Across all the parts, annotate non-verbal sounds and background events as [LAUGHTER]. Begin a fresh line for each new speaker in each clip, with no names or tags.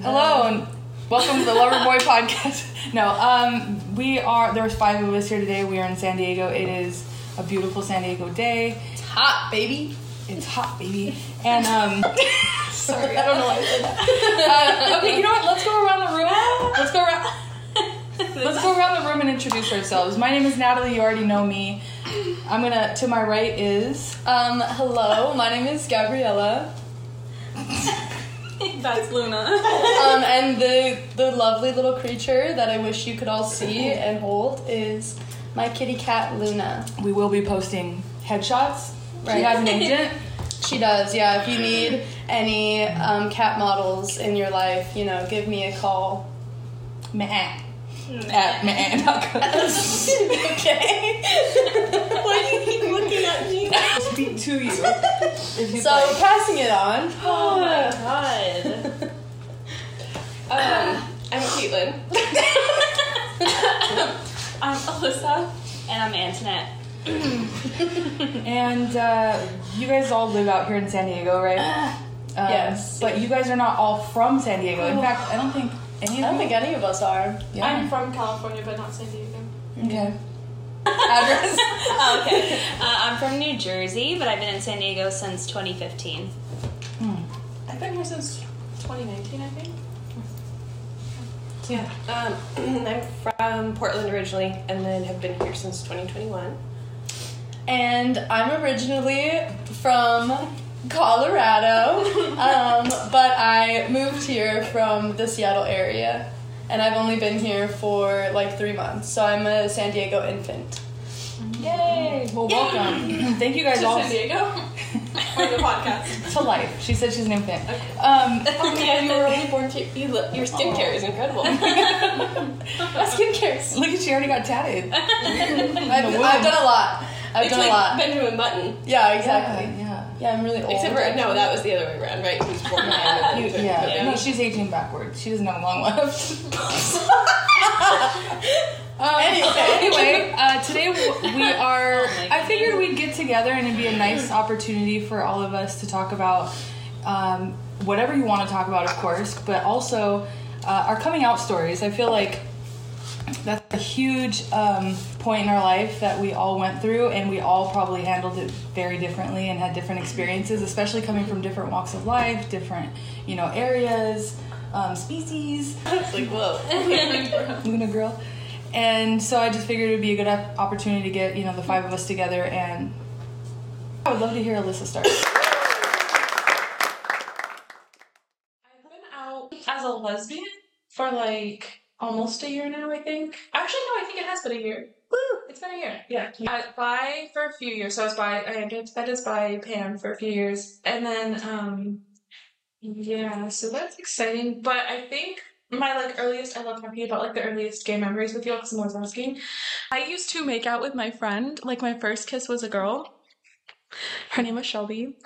Hello and welcome to the Lover Boy podcast. [LAUGHS] No, um, we are. There's five of us here today. We are in San Diego. It is a beautiful San Diego day.
It's hot, baby.
It's hot, baby. And um, [LAUGHS]
Sorry, I don't know why I said that. [LAUGHS]
uh, okay, you know what? Let's go around the room. Let's go around. Let's go around the room and introduce ourselves. My name is Natalie. You already know me. I'm gonna. To my right is.
Um, hello, my name is Gabriela. [LAUGHS]
That's Luna. [LAUGHS]
Um, [LAUGHS] and the the lovely little creature that I wish you could all see and hold is my kitty cat Luna.
We will be posting headshots. She has an agent.
She does, yeah. If you need any um, cat models in your life, you know, give me a call.
Meh. At meh. Not good.
okay.
Why do you keep looking at me?
Speak to you. If you'd
So
like.
passing it on.
Oh my god. Um, I'm Kaitlyn. [LAUGHS] I'm Alyssa.
And I'm Antoinette. [CLEARS THROAT]
And uh, you guys all live out here in San Diego, right? Um,
Yes.
But you guys are not all from San Diego. In fact, I don't think any of
I don't think any of us are.
Yeah.
I'm from California, but not San Diego.
okay. [LAUGHS] Address. [LAUGHS]
Oh, okay. Uh, I'm from New Jersey, but I've been in San Diego since 2015.
I've been here since 2019, I think.
Yeah, um, [CLEARS THROAT] I'm from Portland originally, and then have been here since 2021.
And I'm originally from Colorado, um, but I moved here from the Seattle area. And I've only been here for like three months, so I'm a San Diego infant.
Yay! Well, welcome. Thank you guys
To
all
San Diego? [LAUGHS] for the podcast?
to life. She said she's an infant. Um, [LAUGHS]
Oh yeah, you were only born to you look, your skincare is incredible. [LAUGHS]
My skincare.
look at she already got tatted.
I've, I've done a lot. I've
it's
done
like
a lot.
Benjamin Button.
Yeah, exactly.
Yeah.
Yeah, I'm really old.
Except for no, that was the other way around, right? He was born behind [LAUGHS]
You-
then-
yeah. No, she's aging backwards. She doesn't have long left. [LAUGHS] Um,
Anyway.
anyway, uh, today we [LAUGHS] are.
my
I figured we'd get together and it'd be a nice opportunity for all of us to talk about um, whatever you want to talk about, of course, but also uh, our coming out stories. I feel like that's a huge um, point in our life that we all went through, and we all probably handled it very differently and had different experiences, especially coming from different walks of life, different you know areas, um, species. [LAUGHS]
It's like whoa. [LAUGHS]
Luna Grill. And so I just figured it would be a good op- opportunity to get, you know, the five of us together and I would love to hear Alyssa start.
I've been out as a lesbian for like almost a year now, I think. Actually, no, I think it has been a year. Woo! It's been a year. Yeah. I bi for a few years. So I was bi, I identified as bi pan for a few years. And then, um, yeah, so that's exciting. But I think my like earliest, I love talking about like the earliest gay memories with you because I'm always asking. I used to make out with my friend. Like my first kiss was a girl. Her name was Shelby.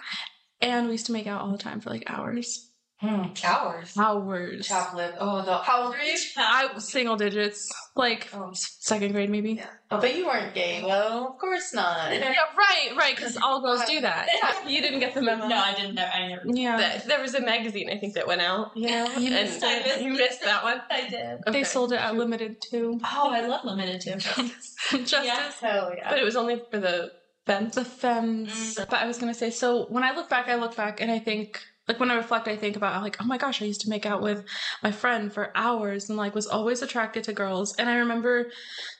And we used to make out all the time for like hours. Hmm.
Hours.
Hours.
Chocolate. Oh, the how old were you? [LAUGHS]
I was single digits, like
Oh,
second grade maybe.
Yeah.
Oh, but you weren't gay. Well, of course not. [LAUGHS]
Yeah, right, right, because all girls do that. [LAUGHS] You didn't get the memo.
No, I didn't know. I never.
Yeah.
That- there was a magazine I think that went out.
Yeah.
And
missed it.
you missed that one.
I did.
They sold it at limited too.
Oh, I love limited too.
Justice.
Hell yeah.
But it was only for the femmes.
The femmes. Mm. But I was gonna say, so when I look back, I look back and I think, like when I reflect, I think about like, oh my gosh, I used to make out with my friend for hours and like was always attracted to girls. And I remember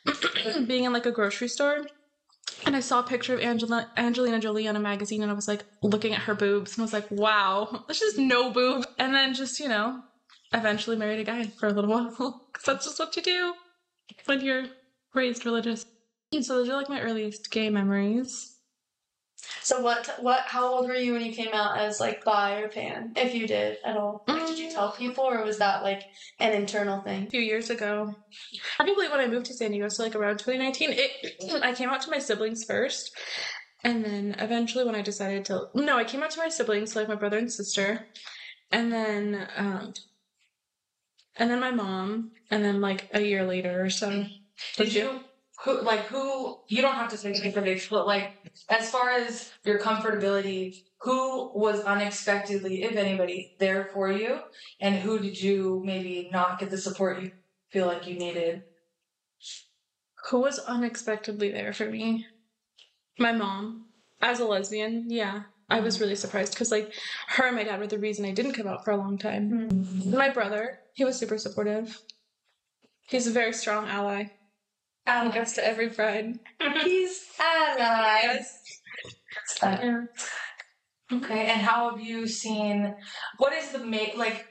[CLEARS THROAT] being in like a grocery store and I saw a picture of Angela Angelina Jolie on a magazine and I was like looking at her boobs and was like, wow, [LAUGHS] there's just no boob. And then just, you know, eventually married a guy for a little while. [LAUGHS] Cause that's just what you do when you're raised religious. So those are like my earliest gay memories.
So what? What? How old were you when you came out as like bi or pan? If you did at all, like, did you tell people, or was that like an internal thing?
a few years ago. Probably when I moved to San Diego, so like around 2019. It [CLEARS THROAT] I came out to my siblings first, and then eventually when I decided to no, I came out to my siblings, so like my brother and sister, and then um, and then my mom, and then like a year later or so.
Did you? Who like who? You don't have to say specifics, but like as far as your comfortability
who was unexpectedly, if anybody, there for you, and who did you maybe not get the support you feel like you needed?
Who was unexpectedly there for me? My mom. As a lesbian, yeah. I was really surprised because, like, her and my dad were the reason I didn't come out for a long time. Mm-hmm. My brother, he was super supportive. He's a very strong ally. He goes to every pride. [LAUGHS]
He's.
Yeah.
Okay, and how have you seen? What is the main like?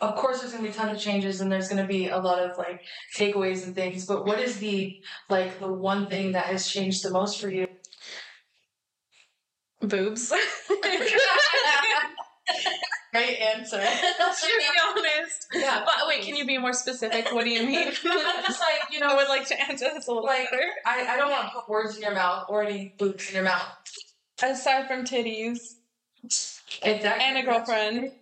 Of course, there's gonna be tons of changes, and there's gonna be a lot of like takeaways and things. But what is the like the one thing that has changed the most for you?
Boobs. [LAUGHS] [LAUGHS]
Great answer. [LAUGHS] [LAUGHS]
to be honest.
Yeah,
But wait, can you be more specific? What do you mean? [LAUGHS]
just like you know, I
would like to answer this a little
like
better.
I, I don't want to put words in your mouth or any boobs in your mouth.
Aside from titties
Exactly.
and a girlfriend.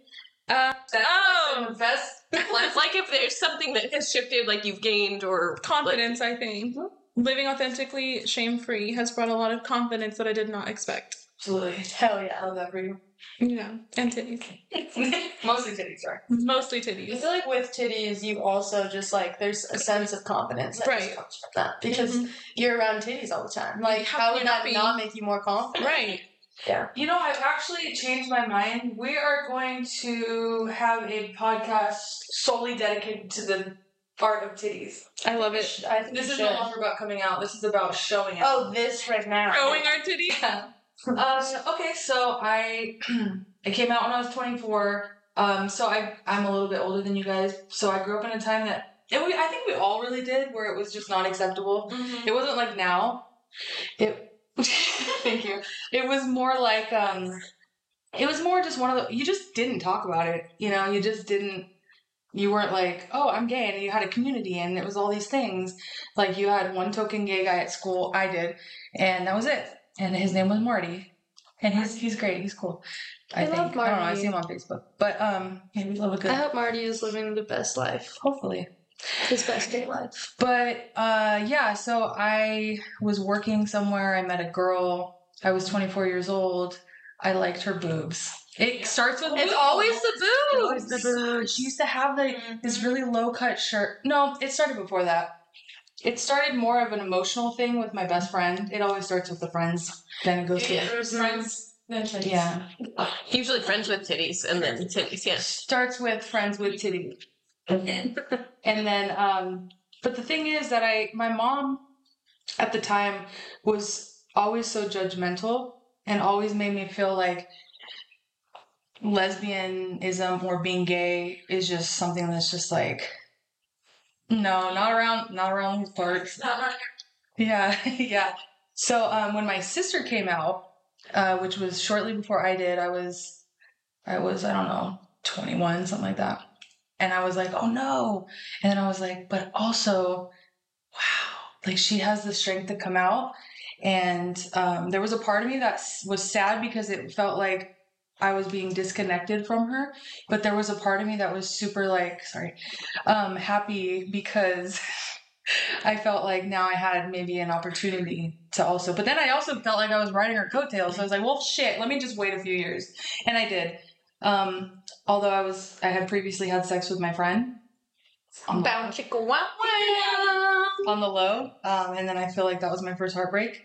Uh,
Oh.
best.
Like, like if there's something that has shifted, like you've gained or
confidence, I think. Living authentically, shame free, has brought a lot of confidence that I did not expect.
Absolutely.
Hell yeah.
I love that for you.
Yeah, and titties. [LAUGHS]
Mostly titties, right?
Mostly titties.
I feel like with titties, you also just like there's a sense of confidence that
Right.
just comes from that because
Mhm.
you're around titties all the time. Like,
How
how, would that
not be?
not make you more confident?
Right. Yeah.
You know, I've actually changed my mind. We are going to have a podcast solely dedicated to the art of titties.
I love it.
I think
This
you
is
should.
no longer about coming out. This is about showing out.
Oh, this right now.
Showing our titties.
Yeah. Um, okay, so I [CLEARS THROAT] I came out when I was 24. Um, so I I'm a little bit older than you guys. So I grew up in a time that it, we, I think we all really did, where it was just not acceptable. It wasn't like now. It [LAUGHS] thank you. It was more like um it was more just one of the you just didn't talk about it. You know, you just didn't you weren't like, oh, I'm gay, and you had a community, and it was all these things. Like you had one token gay guy at school, I did, and that was it. And his name was Marty, and he's he's great, he's cool. I,
I
think
love
I don't know. I see him on Facebook, but um, yeah, we love a good.
I hope Marty is living the best life,
hopefully,
his best gay life.
But uh, yeah, so I was working somewhere. I met a girl. I was 24 years old. I liked her boobs. It starts with
It's
boobs.
always the
It's always
boobs.
the boobs. She used to have the this really low cut shirt. No, it started before that. It started more of an emotional thing with my best friend. It always starts with the friends, then it goes to the
friends.
yeah.
usually friends with titties and then titties. yeah.
Starts with friends with titty. and then um but the thing is that I my mom at the time was always so judgmental and always made me feel like lesbianism or being gay is just something that's just like no, not around not around these parts. Yeah, [LAUGHS] yeah. So um, when my sister came out, uh, which was shortly before I did, I was, I was, I don't know, 21, something like that. And I was like, oh no. And then I was like, but also, wow, like she has the strength to come out. And um, there was a part of me that was sad because it felt like I was being disconnected from her. But there was a part of me that was super like, sorry, um, happy because [LAUGHS] I felt like now I had maybe an opportunity to also, but then I also felt like I was riding her coattails. So I was like, well, shit, let me just wait a few years. And I did. Um, although I was, I had previously had sex with my friend on the,
Bound chicka wow wow.
on the low. Um, and then I feel like that was my first heartbreak.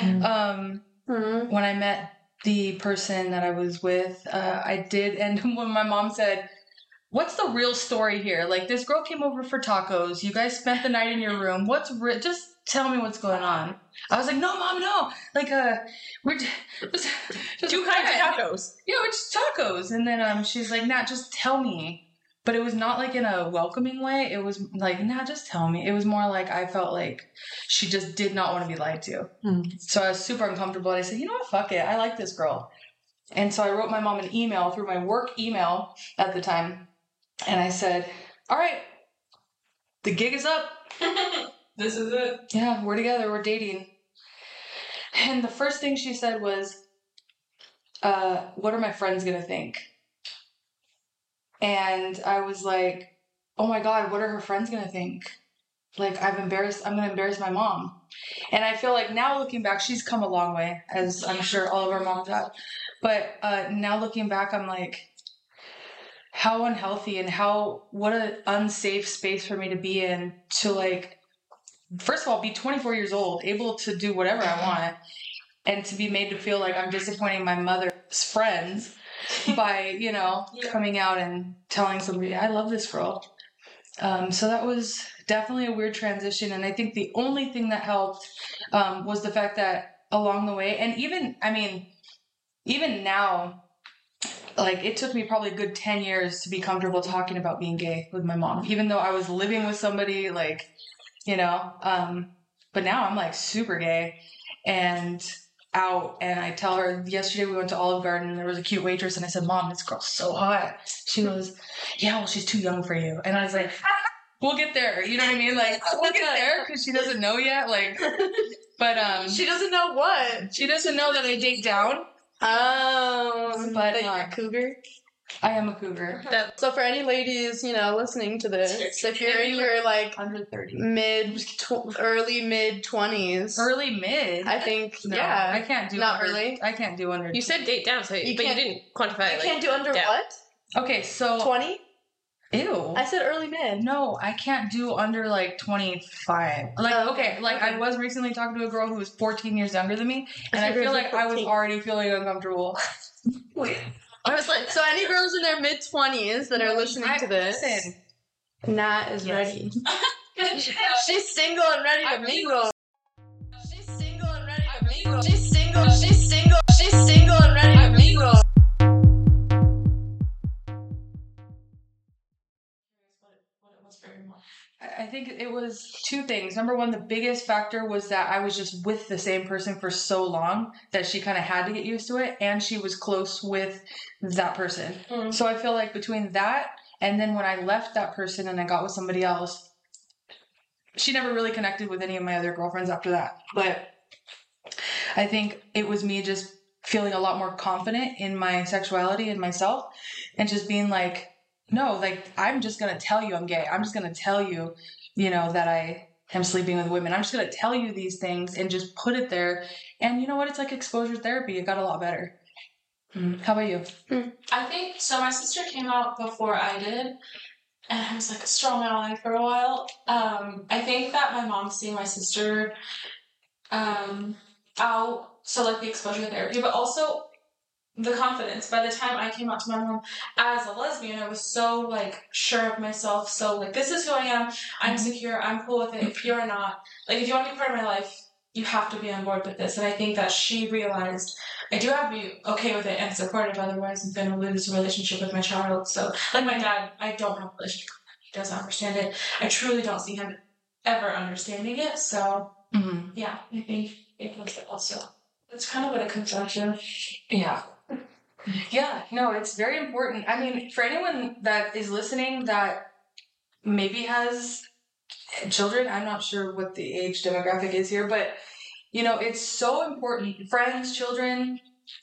Um,
Mhm.
when I met the person that I was with, uh, I did, and [LAUGHS] when my mom said, What's the real story here? Like, this girl came over for tacos. You guys spent the night in your room. What's re- just tell me what's going on? I was like, No, mom, no. Like, uh, we're [LAUGHS] just, just
Two kinds of [LAUGHS] tacos.
Yeah, we're just tacos. And then um, she's like, Nah, just tell me. But it was not like in a welcoming way. It was like, Nah, just tell me. It was more like I felt like she just did not want to be lied to. So I was super uncomfortable. And I said, you know what? Fuck it. I like this girl. And so I wrote my mom an email through my work email at the time. And I said, all right, the gig is up. [LAUGHS]
This is it.
Yeah, we're together. We're dating. And the first thing she said was, uh, what are my friends going to think? And I was like, oh my God, what are her friends going to think? Like, I've embarrassed, I'm going to embarrass my mom. And I feel like now looking back, she's come a long way, as I'm sure all of our moms have. But uh, now looking back, I'm like, how unhealthy and how what an unsafe space for me to be in to like, first of all, be 24 years old, able to do whatever I want, and to be made to feel like I'm disappointing my mother's friends [LAUGHS] by you know coming out and telling somebody I love this girl. Um, so that was definitely a weird transition, and I think the only thing that helped um, was the fact that along the way, and even I mean, even now, like it took me probably a good ten years to be comfortable talking about being gay with my mom, even though I was living with somebody like, you know. Um, but now I'm like super gay, and out and I tell her yesterday we went to Olive Garden and there was a cute waitress and I said, Mom, this girl's so hot. She goes, Yeah, well she's too young for you. And I was like, [LAUGHS] We'll get there. You know what I mean? Like [LAUGHS] we'll get there because she doesn't know yet. Like but um
She doesn't know what.
she doesn't know that I date down.
Um,
But,
that you're
uh,
a cougar.
I am a cougar. [LAUGHS]
That
So for any ladies, you know, listening to this, if you're in your like
Under
mid, tw- early mid twenties,
Early mid.
I think,
no,
yeah,
I can't do
Not
under,
early?
I can't do under
you said date down, so
You
but you didn't quantify.
you
like,
can't do under
down.
what?
Okay, so
Twenty?
ew.
I said early mid.
No, I can't do under like 25. Like,
Oh,
okay,
okay,
like I was recently talking to a girl who was 14 years younger than me, and I
thought
feel
were
like I was already feeling uncomfortable. [LAUGHS]
I was like, so any girls in their mid twenties that are listening
I-
to this,
listen,
Nat is
Yes.
ready. [LAUGHS] She's single and ready to mingle. She's single and ready to mingle. She's single. She's single. She's single and ready
I think it was two things. Number one, the biggest factor was that I was just with the same person for so long that she kind of had to get used to it, and she was close with that person.
Mm.
So I feel like between that and then when I left that person and I got with somebody else, she never really connected with any of my other girlfriends after that. But I think it was me just feeling a lot more confident in my sexuality and myself and just being like, no, like I'm just gonna tell you I'm gay. I'm just gonna tell you, you know, that I am sleeping with women. I'm just gonna tell you these things and just put it there. And you know what? It's like exposure therapy. It got a lot better. Mm. How about you?
I think so. My sister came out before I did, and I was like a strong ally for a while. Um, I think that my mom seeing my sister um, out, so like the exposure therapy, but also the confidence. By the time I came out to my mom as a lesbian, I was so like sure of myself. So like this is who I am. I'm secure. I'm cool with it. If you're not, like if you want to be part of my life, you have to be on board with this. And I think that she realized I do have to be okay with it and supportive. Otherwise, I'm going to lose a relationship with my child. So, like my dad, I don't have a relationship. with him. He doesn't understand it. I truly don't see him ever understanding it. So,
Mm-hmm.
yeah, I think it was also. That's kind of what it comes down to.
Yeah. Yeah, no, it's very important. I mean, for anyone that is listening that maybe has children, I'm not sure what the age demographic is here, but you know, it's so important. Friends, children,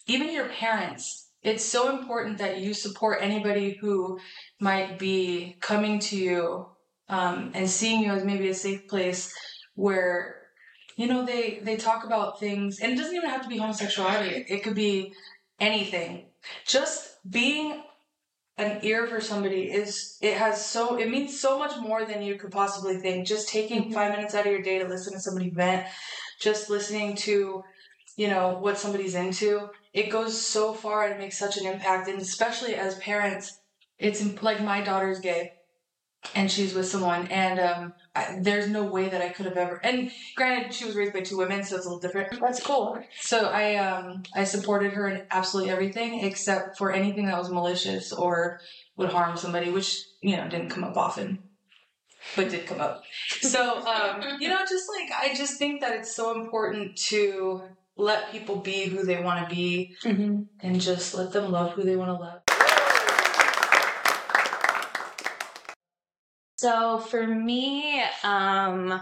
even your parents. It's so important that you support anybody who might be coming to you um, and seeing you as maybe a safe place where you know they they talk about things and it doesn't even have to be homosexuality it could be anything just being an ear for somebody is it has so it means so much more than you could possibly think. Just taking mm-hmm. five minutes out of your day to listen to somebody vent just listening to you know what somebody's into it goes so far and makes such an impact. And especially as parents it's like my daughter's gay and she's with someone and um I, there's no way that i could have ever and granted she was raised by two women so it's a little different
That's cool.
so I um I supported her in absolutely everything except for anything that was malicious or would harm somebody, which you know didn't come up often, but did come up. So um you know just like I just think that it's so important to let people be who they want to be
Mm-hmm.
and just let them love who they want to love.
So for me, um,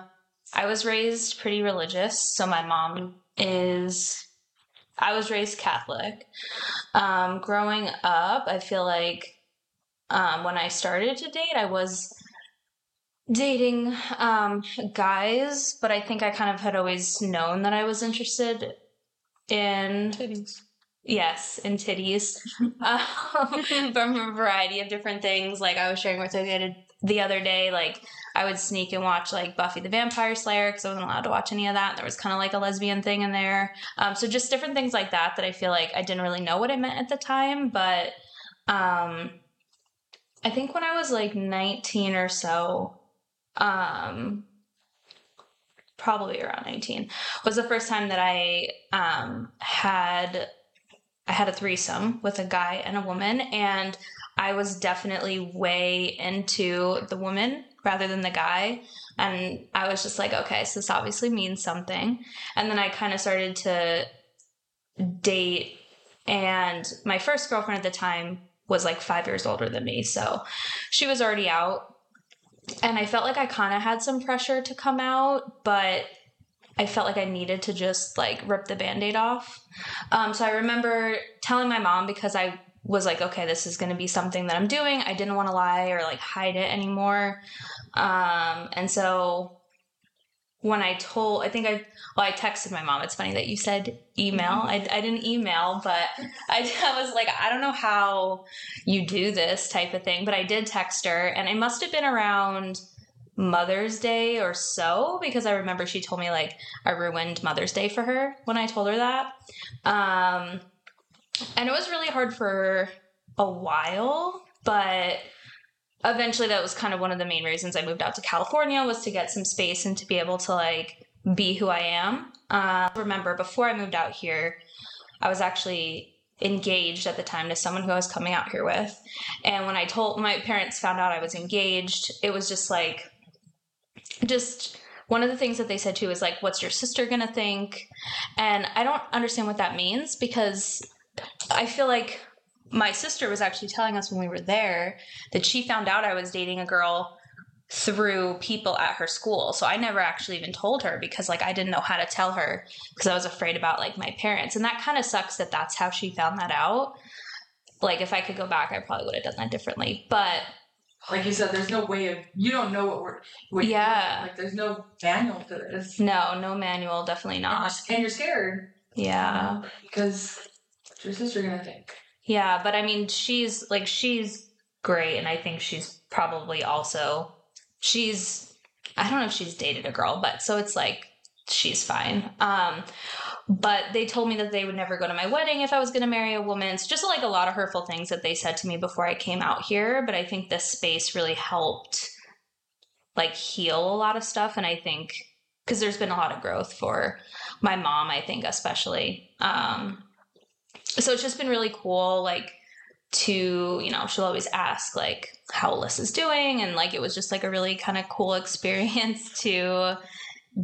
I was raised pretty religious. So my mom is, I was raised Catholic. Um, growing up, I feel like um, when I started to date, I was dating um, guys, but I think I kind of had always known that I was interested in
Titties.
Yes, in titties [LAUGHS] [LAUGHS] um, from a variety of different things. Like I was sharing with her the other, the other day, like I would sneak and watch like Buffy the Vampire Slayer because I wasn't allowed to watch any of that. There was kind of like a lesbian thing in there. Um, so just different things like that that I feel like I didn't really know what it meant at the time. But um, I think when I was like 19 or so, um, probably around 19 was the first time that I um, had I had a threesome with a guy and a woman, and I was definitely way into the woman rather than the guy. And I was just like, okay, so this obviously means something. And then I kind of started to date, and my first girlfriend at the time was like five years older than me. So she was already out. And I felt like I kind of had some pressure to come out, but I felt like I needed to just like rip the band aid off. Um, so I remember telling my mom because I was like, okay, this is going to be something that I'm doing. I didn't want to lie or like hide it anymore. Um, and so when I told, I think I, well, I texted my mom. It's funny that you said email. I, I didn't email, but I, [LAUGHS] I was like, I don't know how you do this type of thing, but I did text her, and it must have been around Mother's Day or so because I remember she told me like I ruined Mother's Day for her when I told her that. Um, and it was really hard for a while, but eventually that was kind of one of the main reasons I moved out to California was to get some space and to be able to like be who I am. Uh, remember before I moved out here, I was actually engaged at the time to someone who I was coming out here with. And when I told my parents found out I was engaged, it was just like just one of the things that they said too is like what's your sister going to think? And I don't understand what that means because I feel like my sister was actually telling us when we were there that she found out I was dating a girl through people at her school. So I never actually even told her because like I didn't know how to tell her because I was afraid about like my parents. And that kind of sucks that that's how she found that out. Like if I could go back, I probably would have done that differently. But
Like you said, there's no way of you don't know what we're what
Yeah.
like there's no manual to this.
no, no manual, definitely not.
and you're scared.
Yeah.
Because your sister gonna think?
Yeah, but I mean, she's like she's great, and I think she's probably also she's I don't know if she's dated a girl, but so it's like she's fine. Um, but they told me that they would never go to my wedding if I was going to marry a woman. It's just like a lot of hurtful things that they said to me before I came out here. But I think this space really helped like heal a lot of stuff, and I think because there's been a lot of growth for my mom, I think especially. Um, so it's just been really cool like to you know she'll always ask like how alyssa's doing and like it was just like a really kind of cool [LAUGHS] experience to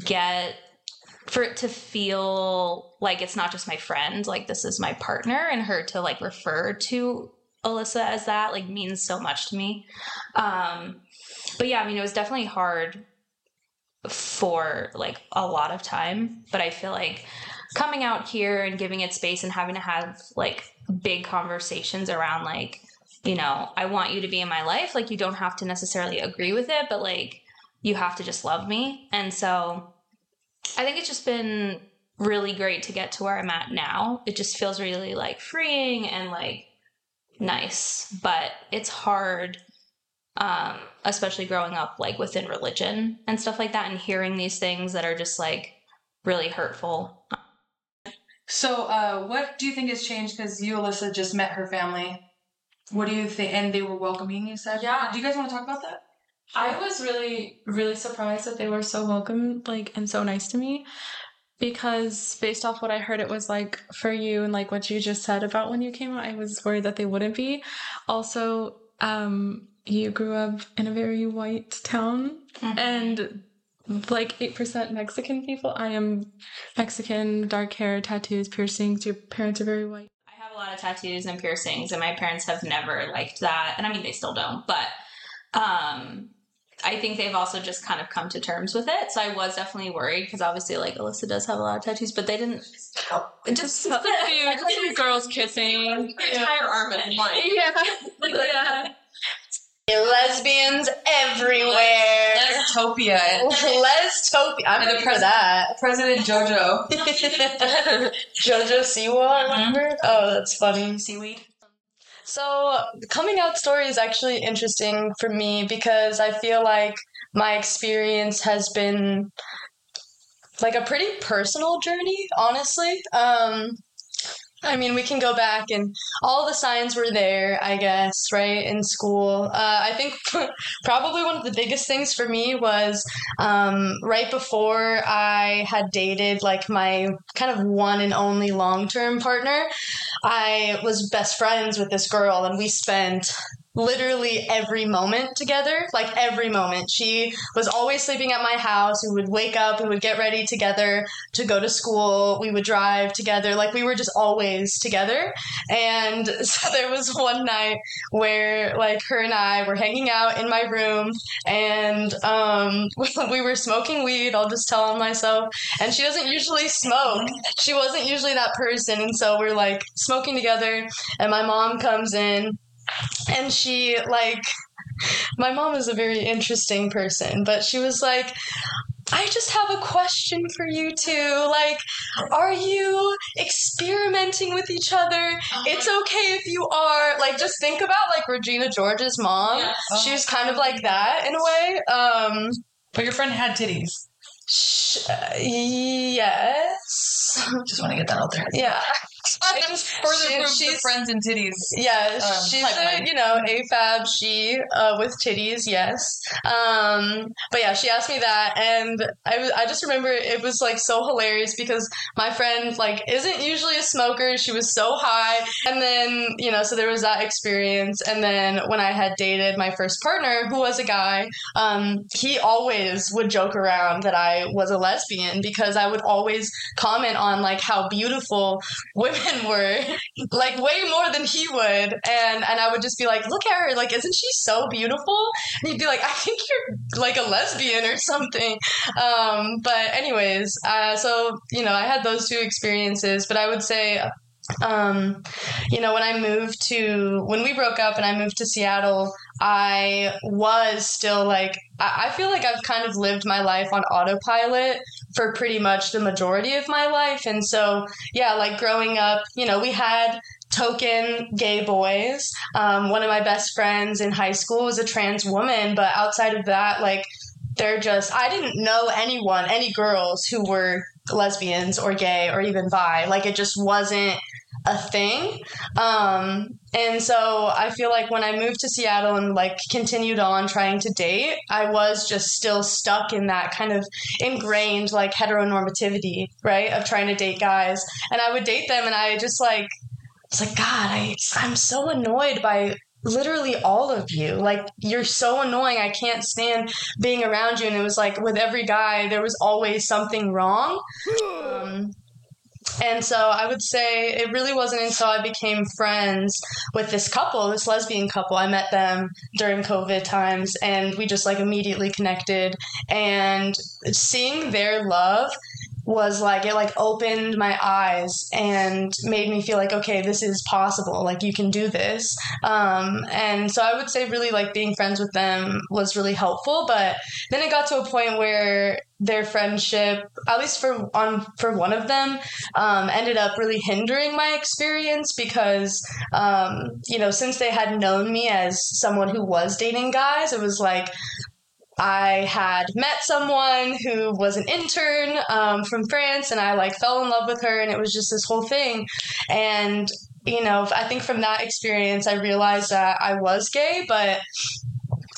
get for it to feel like it's not just my friend like this is my partner and her to like refer to alyssa as that like means so much to me. Um but yeah i mean it was definitely hard for like a lot of time but i feel like coming out here and giving it space and having to have like big conversations around like you know i want you to be in my life. Like you don't have to necessarily agree with it but like you have to just love me. And so i think it's just been really great to get to where i'm at now. It just feels really like freeing and like nice but it's hard um especially growing up like within religion and stuff like that and hearing these things that are just like really hurtful
So, uh, what do you think has changed? Because you, Alyssa, just met her family. What do you think? And they were welcoming. You said,
Yeah.
Do you guys want to talk about that?
I was really, really surprised that they were so welcome, like, and so nice to me. Because based off what I heard, it was like for you and like what you just said about when you came out, I was worried that they wouldn't be. Also, um, you grew up in a very white town and like 8% Mexican people. I am Mexican, dark hair, tattoos, piercings. Your parents are very white.
I have a lot of tattoos and piercings, and my parents have never liked that. And I mean, they still don't, but um, I think they've also just kind of come to terms with it. So I was definitely worried because obviously, like Alyssa does have a lot of tattoos, but they didn't. Just
Just a few girls kissing. [LAUGHS]
Entire arm is white.
Yeah. [LAUGHS] yeah.
Lesbians everywhere.
Lestopia. [LAUGHS]
Les Topi. I'm
And the
ready for
pres-
that.
President Jojo. [LAUGHS]
Jojo Siwa, remember? Oh, that's funny.
Seaweed.
So, the coming out story is actually interesting for me because I feel like my experience has been like a pretty personal journey, honestly. Um, I mean, we can go back and all the signs were there, I guess, right, in school. Uh, I think [LAUGHS] probably one of the biggest things for me was um, right before I had dated like my kind of one and only long term partner. I was best friends with this girl, and we spent literally every moment together like every moment. She was always sleeping at my house. We would wake up we would get ready together to go to school. We would drive together. Like we were just always together. And [LAUGHS] so there was one night where like her and i were hanging out in my room and um [LAUGHS] we were smoking weed. I'll just tell on myself. And she doesn't usually smoke. She wasn't usually that person. And so we're like smoking together. And my mom comes in and she like my mom is a very interesting person but she was like I just have a question for you two. Like, are you experimenting with each other? It's okay if you are. Like, just think about like Regina George's mom. She was kind of like that in a way. Um,
But your friend had titties.
sh- uh, yes.
Just want to get that out there.
Yeah.
Further
She-
proves the friends and titties.
Yeah,
um,
she's a you know AFAB she uh, with titties, yes. Um, but yeah, she asked me that, and I was- I just remember it was like so hilarious because my friend like isn't usually a smoker. She was so high, and then you know so there was that experience, and then when I had dated my first partner who was a guy, um, he always would joke around that I was a lesbian because I would always comment on like how beautiful women [LAUGHS] were like way more than he would. And and I would just be like look at her. Like isn't she so beautiful? And he'd be like I think you're like a lesbian or something. Um but anyways uh so you know I had those two experiences. But I would say um you know when I moved to when we broke up and I moved to Seattle I was still like I I feel like I've kind of lived my life on autopilot for pretty much the majority of my life. And so, yeah, like growing up, you know, we had token gay boys. Um, one of my best friends in high school was a trans woman, but outside of that, like, they're just, I didn't know anyone, any girls who were lesbians or gay or even bi. Like, it just wasn't a thing. Um, and so I feel like when I moved to Seattle and like continued on trying to date, I was just still stuck in that kind of ingrained like heteronormativity, right? Of trying to date guys. And I would date them and I just like it's like God, I I'm so annoyed by literally all of you. Like you're so annoying. I can't stand being around you and it was like with every guy there was always something wrong. [GASPS] Um, and so I would say it really wasn't until I became friends with this couple, this lesbian couple. I met them during COVID times and we just like immediately connected. And seeing their love was like, it like opened my eyes and made me feel like, okay, this is possible. Like you can do this. Um, and so I would say really like being friends with them was really helpful. But then it got to a point where their friendship, at least for on for one of them, um, ended up really hindering my experience because, um, you know, since they had known me as someone who was dating guys, it was like I had met someone who was an intern um, from France, and I like fell in love with her, and it was just this whole thing. And you know, I think from that experience, I realized that I was gay, but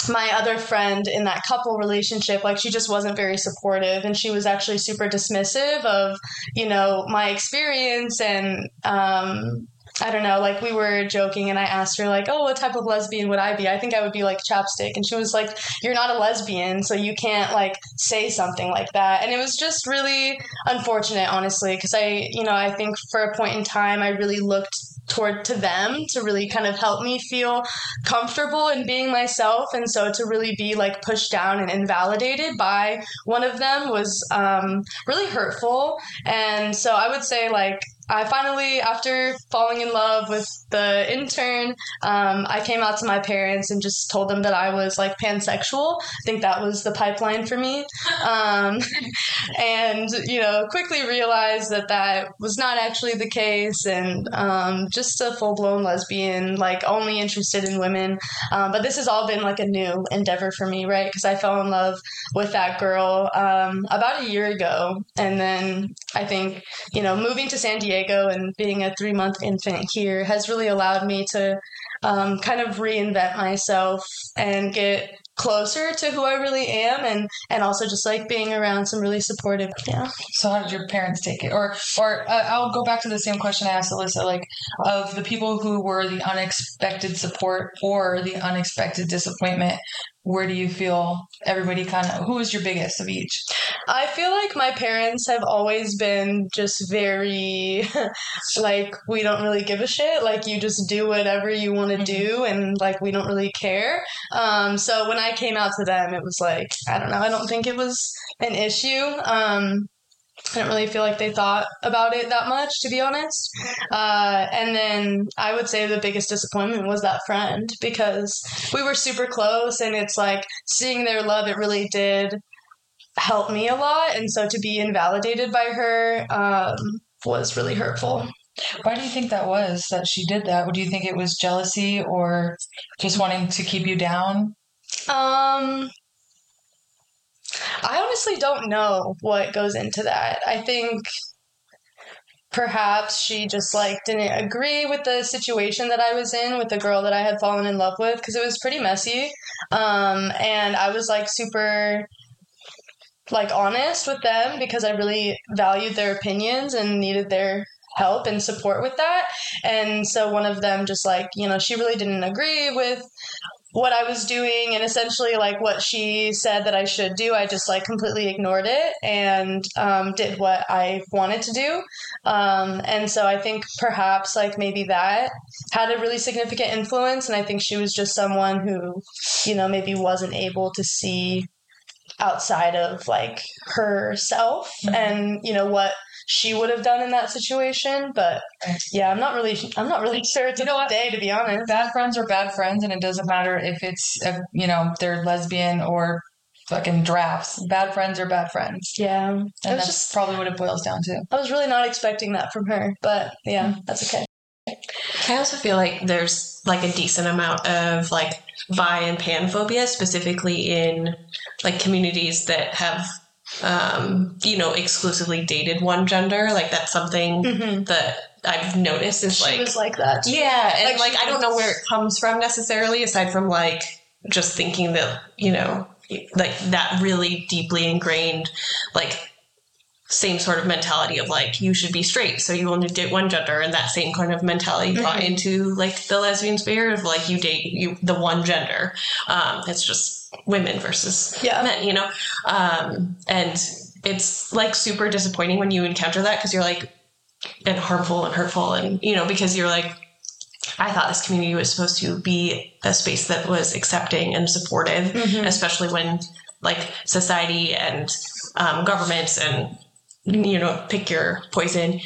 my other friend in that couple relationship like she just wasn't very supportive and she was actually super dismissive of you know my experience and um I don't know, like we were joking and I asked her like, "Oh, what type of lesbian would I be?" I think I would be like chapstick and she was like, "You're not a lesbian, so you can't like say something like that." And it was just really unfortunate honestly because I, you know, I think for a point in time I really looked toward to them to really kind of help me feel comfortable in being myself and so to really be like pushed down and invalidated by one of them was um, really hurtful and so i would say like I finally, after falling in love with the intern, um, I came out to my parents and just told them that I was like pansexual. I think that was the pipeline for me. Um, [LAUGHS] and, you know, quickly realized that that was not actually the case and um, just a full blown lesbian, like only interested in women. Um, but this has all been like a new endeavor for me, right? Because I fell in love with that girl um, about a year ago. And then I think, you know, moving to San Diego and being a three month infant here has really allowed me to um, kind of reinvent myself and get closer to who I really am and and also just like being around some really supportive yeah
So how did your parents take it? Or or uh, I'll go back to the same question I asked Alyssa. Like of the people who were the unexpected support or the unexpected disappointment, where do you feel everybody kind of who is your biggest of each?
I feel like my parents have always been just very [LAUGHS] like we don't really give a shit. Like you just do whatever you want to do and like we don't really care. Um so when I came out to them it was like I don't know I don't think it was an issue. Um I don't really feel like they thought about it that much, to be honest. Uh, and then I would say the biggest disappointment was that friend because we were super close, and it's like seeing their love, it really did help me a lot. And so to be invalidated by her um, was really hurtful.
Why do you think that was that she did that? Do you think it was jealousy or just wanting to keep you down?
Um, I honestly don't know what goes into that. I think perhaps she just like didn't agree with the situation that I was in with the girl that I had fallen in love with because it was pretty messy. Um, and I was like super like honest with them because I really valued their opinions and needed their help and support with that. And so one of them just like, you know, she really didn't agree with what I was doing and essentially like what she said that I should do, I just like completely ignored it and um, did what I wanted to do. Um, and so I think perhaps like maybe that had a really significant influence. And I think she was just someone who, you know, maybe wasn't able to see outside of like herself and, you know, what she would have done in that situation. But yeah, I'm not really, I'm not really [LAUGHS] sure to
You know what?
today, to be honest.
Bad friends are bad friends, and it doesn't matter if it's uh, you know they're lesbian or fucking drafts. Bad friends are bad friends,
Yeah.
and that's
just
probably what it boils down to.
I was really not expecting that from her, but yeah, that's okay.
I also feel like there's like a decent amount of like bi and panphobia, specifically in like communities that have, um, you know, exclusively dated one gender. Like that's something
Mm-hmm.
that I've noticed is
She
like,
was like that.
yeah, and
Like,
like, I don't know where it comes from necessarily, aside from like just thinking that you know, like that really deeply ingrained, like same sort of mentality of like you should be straight, so you only date one gender, and that same kind of mentality brought into like the lesbian sphere of like you date you the one gender. Um, it's just women versus
Yeah.
men, you know, um, and it's like super disappointing when you encounter that because you're like and harmful and hurtful and you know because you're like I thought this community was supposed to be a space that was accepting and supportive, especially when like society and um, governments and you know pick your poison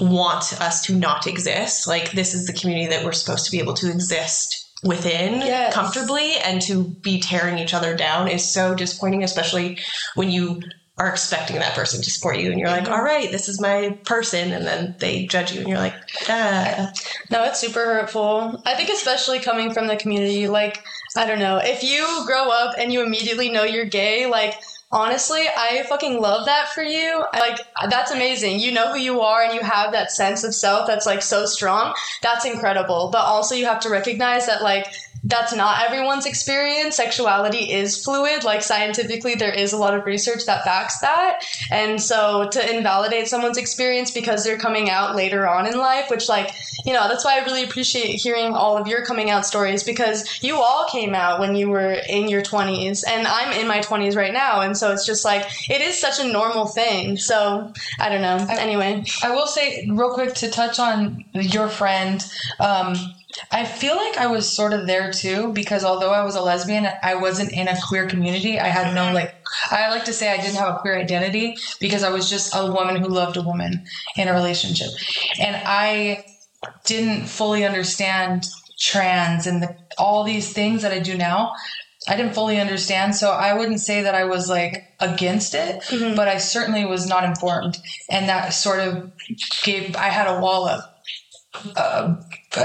want us to not exist. Like this is the community that we're supposed to be able to exist within
Yes.
comfortably, and to be tearing each other down is so disappointing, especially when you are expecting that person to support you and you're like all right this is my person and then they judge you and you're like ah.
No, it's super hurtful. I think especially coming from the community, like I don't know, if you grow up and you immediately know you're gay, like honestly, I fucking love that for you. Like that's amazing. You know who you are and you have that sense of self that's like so strong. That's incredible. But also you have to recognize that like that's not everyone's experience. Sexuality is fluid. Like scientifically, there is a lot of research that backs that. And so to invalidate someone's experience because they're coming out later on in life, which like, you know, that's why I really appreciate hearing all of your coming out stories because you all came out when you were in your 20s and I'm in my 20s right now. And so it's just like, it is such a normal thing. So I don't know. Anyway.
I will say real quick to touch on your friend. Um,
I feel like I was sort of there too because although I was a lesbian, I wasn't in a queer community. I had no like I like to say I didn't have a queer identity because I was just a woman who loved a woman in a relationship. And I didn't fully understand trans and the, all these things that I do now. I didn't fully understand, so I wouldn't say that I was like against it, but I certainly was not informed, and that sort of gave. I had a wall up uh,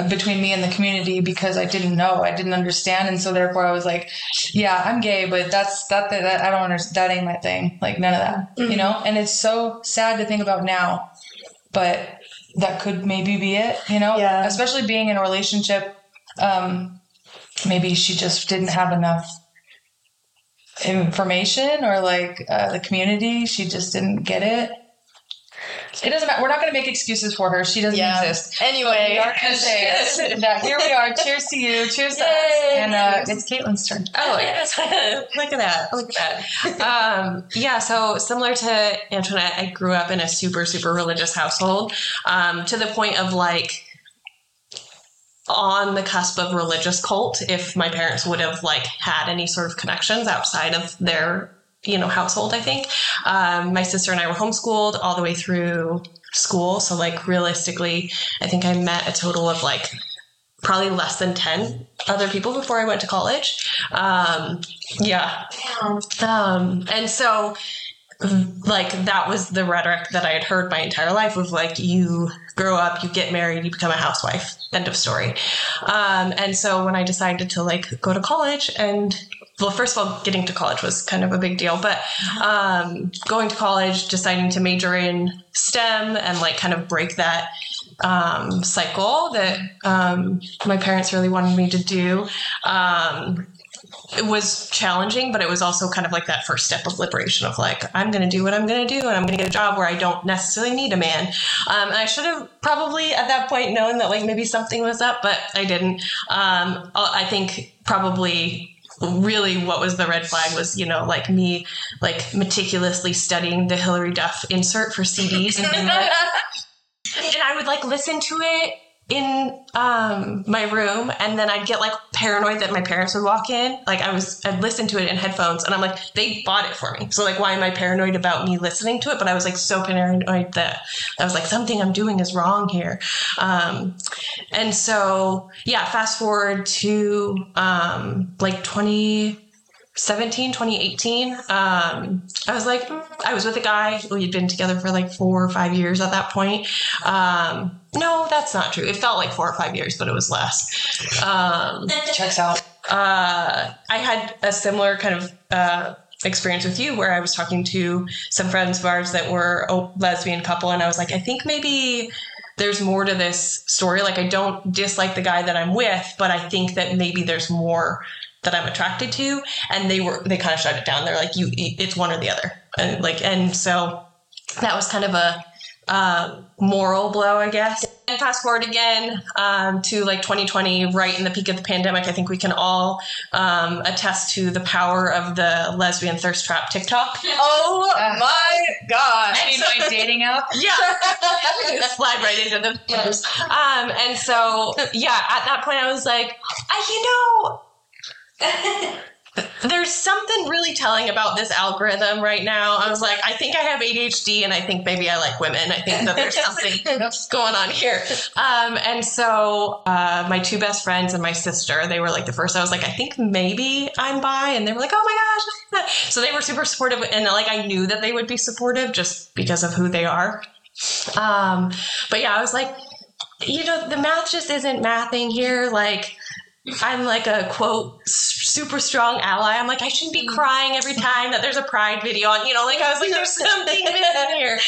between me and the community because I didn't know, I didn't understand, and so therefore I was like, "Yeah, I'm gay, but that's that that, that I don't understand. That ain't my thing. Like none of that, you know." And it's so sad to think about now, but that could maybe be it, you know.
Yeah.
Especially being in a relationship, um, maybe she just didn't have enough information or like uh, the community. She just didn't get it. It doesn't matter. We're not going to make excuses for her. She doesn't
Yeah.
exist.
Anyway,
We are going to say [LAUGHS] it. here we are. Cheers to you. Cheers to us. And uh, it's Kaitlyn's turn.
Oh yes, look at that, look at that. [LAUGHS] [LAUGHS] Um, yeah, so similar to Antoinette, I grew up in a super super religious household, um, to the point of like on the cusp of religious cult. If my parents would have like had any sort of connections outside of their you know household, I think um, my sister and I were homeschooled all the way through school. So like realistically, I think I met a total of like probably less than 10 other people before I went to college. Um, yeah. Um, and so, like, that was the rhetoric that I had heard my entire life of like, you grow up, you get married, you become a housewife. End of story. Um, and so when I decided to like go to college and well, first of all, getting to college was kind of a big deal, but um, going to college, deciding to major in STEM and like kind of break that um, cycle that um, my parents really wanted me to do. Um, it was challenging, but it was also kind of like that first step of liberation of like, I'm going to do what I'm going to do and I'm going to get a job where I don't necessarily need a man. Um, and I should have probably at that point known that like maybe something was up, but I didn't. Um, I think probably really what was the red flag was you know like me like meticulously studying the Hilary Duff insert for CDs and like [LAUGHS] and I would like listen to it in um my room and then I'd get like paranoid that my parents would walk in. Like I was I'd listen to it in headphones and I'm like they bought it for me. So like why am I paranoid about me listening to it? But I was like so paranoid that I was like something I'm doing is wrong here. Um and so yeah fast forward to um like 20 17 2018 um i was like mm, i was with a guy we had been together for like four or five years at that point um no that's not true it felt like four or five years but it was less um
Checks out.
uh, I had a similar kind of uh, experience with you where I was talking to some friends of ours that were a lesbian couple, and I was like, I think maybe there's more to this story. Like, I don't dislike the guy that I'm with, but I think that maybe there's more that I'm attracted to. And they were, they kind of shut it down. They're like, you, it's one or the other. And like, and so that was kind of a, um, moral blow, I guess. And fast forward again um, to like 2020, right in the peak of the pandemic, I think we can all um, attest to the power of the lesbian thirst trap TikTok. [LAUGHS]
oh
Uh,
my god.
I need my dating app. [LAUGHS]
Yeah, slide right into the. Um, and so yeah, at that point, I was like, I, you know. [LAUGHS] There's something really telling about this algorithm right now. I was like, I think I have ADHD and I think maybe I like women. I think that there's [LAUGHS] something going on here. Um, and so uh, my two best friends and my sister, they were like the first. I was like, I think maybe I'm bi, and they were like, Oh my gosh! So they were super supportive, and like I knew that they would be supportive just because of who they are. Um, but yeah, I was like, you know, the math just isn't mathing here. Like. I'm like a quote super strong ally. I'm like I shouldn't be crying every time that there's a pride video on. You know, like I was like there's [LAUGHS] something missing here.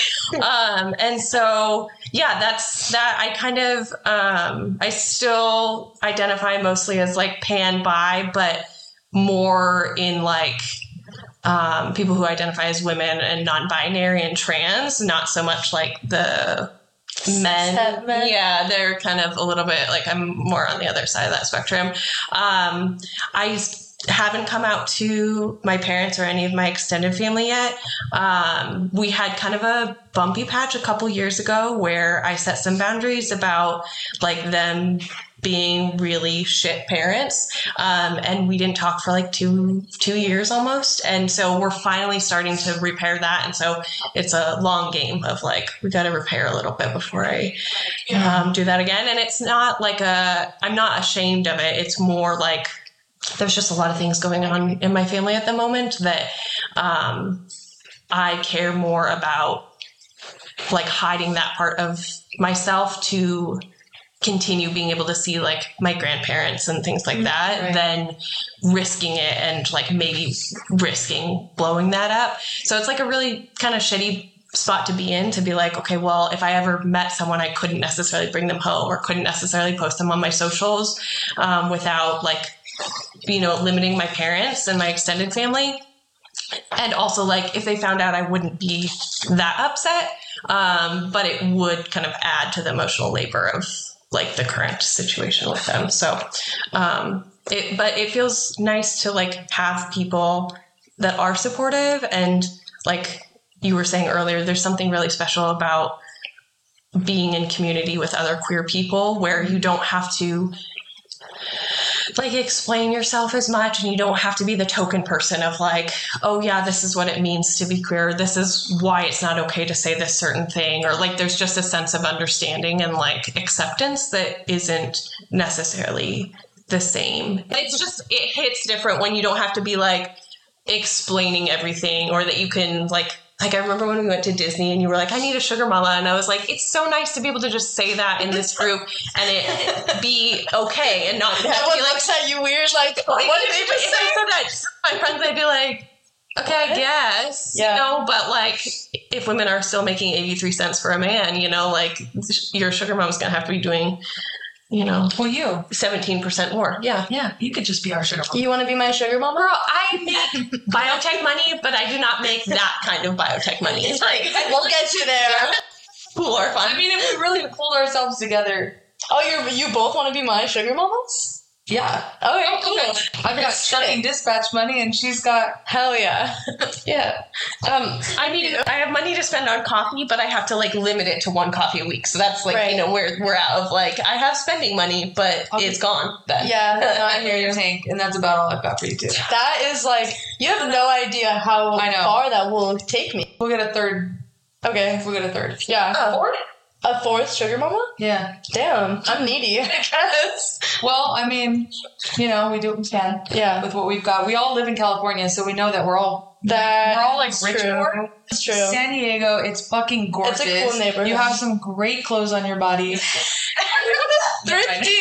Um, and so yeah, that's that. I kind of um, I still identify mostly as like pan bi, but more in like um, people who identify as women and non-binary and trans, not so much like the men. Yeah, they're kind of a little bit like I'm more on the other side of that spectrum. Um, I haven't come out to my parents or any of my extended family yet. Um, we had kind of a bumpy patch a couple years ago where I set some boundaries about like them being really shit parents. Um, and we didn't talk for like two two years almost. And so we're finally starting to repair that. And so it's a long game of like we got to repair a little bit before I um, do that again. And it's not like a I'm not ashamed of it. It's more like there's just a lot of things going on in my family at the moment that um, I care more about like hiding that part of myself to continue being able to see like my grandparents and things like that
right.
than risking it and like maybe risking blowing that up. So it's like a really kind of shitty spot to be in to be like, okay, well, if I ever met someone, I couldn't necessarily bring them home or couldn't necessarily post them on my socials um, without like, you know, limiting my parents and my extended family. And also, like, if they found out, I wouldn't be that upset, um, but it would kind of add to the emotional labor of like the current situation with them. So, um, it, but it feels nice to like have people that are supportive and like you were saying earlier, there's something really special about being in community with other queer people where you don't have to like explain yourself as much and you don't have to be the token person of like oh yeah this is what it means to be queer. This is why it's not okay to say this certain thing. Or like there's just a sense of understanding and like acceptance that isn't necessarily the same. It's just it hits different when you don't have to be like explaining everything or that you can like like I remember when we went to Disney and you were like, I need a sugar mama. And I was like, it's so nice to be able to just say that in this group and it be okay and not have to be like,
looks at you weird, like,
like,
what did they just say?
I said that my friends, I'd be like, okay, I guess.
Yeah.
You know, but like if women are still making 83 cents for a man, you know, like your sugar mom's going to have to be doing, you know,
Well, you.
17% more. Yeah.
Yeah, you could just be our sugar mom.
You want to be my sugar mama?
Girl, I [LAUGHS] make biotech money, but I do not make that kind of biotech money. It's like, [LAUGHS]
We'll get you there.
cool or fun.
I mean, if we really pulled ourselves together,
Oh, you you both want to be my sugar mamas?
Yeah.
Okay, cool.
I've got trucking dispatch money, and she's got
Hell yeah. [LAUGHS] yeah. Um,
I need I have money to spend on coffee, but I have to like limit it to one coffee a week. So that's like
Right.
you know where we're out of like I have spending money, but it's gone. Then
yeah, [LAUGHS] no, I
I
hear
hear
you.
your tank, and that's about all I've got for you too.
That is like, you have no idea how
I know.
far that will take me.
We'll get a third.
Okay.
We'll get a third.
Yeah.
Oh.
A fourth sugar mama?
Yeah.
Damn. I'm needy, I guess.
Well, I mean, you know, we do what we can
Yeah.
with what we've got. We all live in California, so we know that we're all
That
we're all like rich
true.
poor.
It's true.
San Diego, it's fucking gorgeous.
It's a cool neighborhood.
You have some great clothes on your body. [LAUGHS] [LAUGHS]
Thrifting.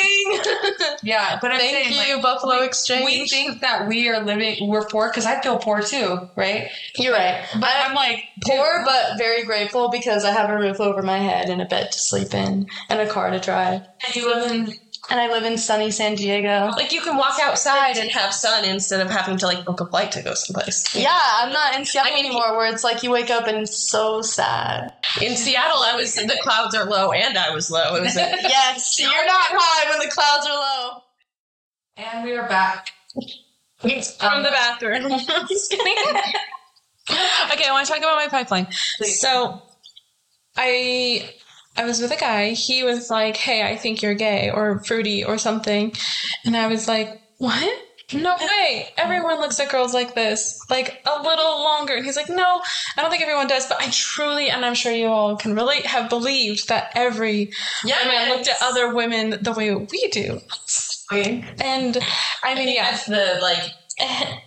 [LAUGHS]
Yeah, but I'm
Thank
saying,
you,
like,
Buffalo
we
Exchange.
think that we are living, we're poor because I feel poor too, right?
You're right.
But I'm like
Poor but very grateful because I have a roof over my head and a bed to sleep in and a car to drive.
and you live in
And I live in sunny San Diego.
like you can walk outside and have sun instead of having to like book a flight to go someplace.
Yeah, I'm not in Seattle anymore where it's like you wake up and it's so sad.
In Seattle, I was the clouds are low and I was low. It was a, [LAUGHS]
Yes, you're not high when the clouds are low.
And we are back.
from the bathroom. Just [LAUGHS] kidding. okay, I want to talk about my pipeline. So, I I was with a guy. He was like, "Hey, I think you're gay or fruity or something," and I was like, "What?" No way. Everyone looks at girls like this, like a little longer. And he's like, No, I don't think everyone does, but I truly, and I'm sure you all can relate, have believed that every woman looked at other women the way we do. And I mean, yeah.
that's the like [LAUGHS]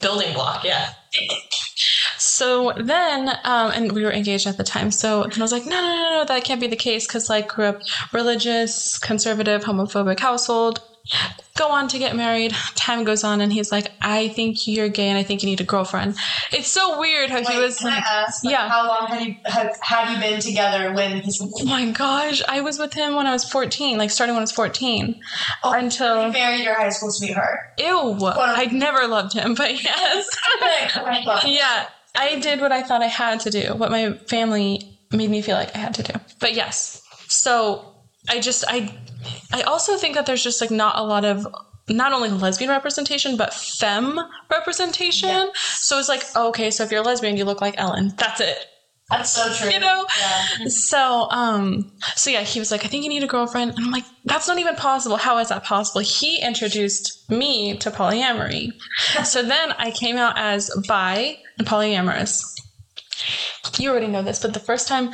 building block. Yeah. [LAUGHS]
So then, um, and we were engaged at the time. So then I was like, no, no, no, no, that can't be the case because like grew up religious, conservative, homophobic household. Go on to get married. Time goes on, and he's like, I think you're gay, and I think you need a girlfriend. It's so weird how he was like,
ask?
yeah.
How long have you have, have you been together when he's
oh my gosh, I was with him when I was 14, like starting when I was 14,
Oh,
until
married your high school sweetheart?
ew, I'd never loved him, but [LAUGHS] yes. [LAUGHS] yeah, I did what I thought I had to do, what my family made me feel like I had to do. But yes, so I just I I also think that there's just like not a lot of not only lesbian representation but femme representation. So it's like okay, so if you're a lesbian, you look like Ellen. That's it.
That's so true.
You know?
Yeah. [LAUGHS]
So, um, so yeah, he was like, I think you need a girlfriend. And I'm like, that's not even possible. How is that possible? He introduced me to polyamory. so then I came out as bi and polyamorous. You already know this, but the first time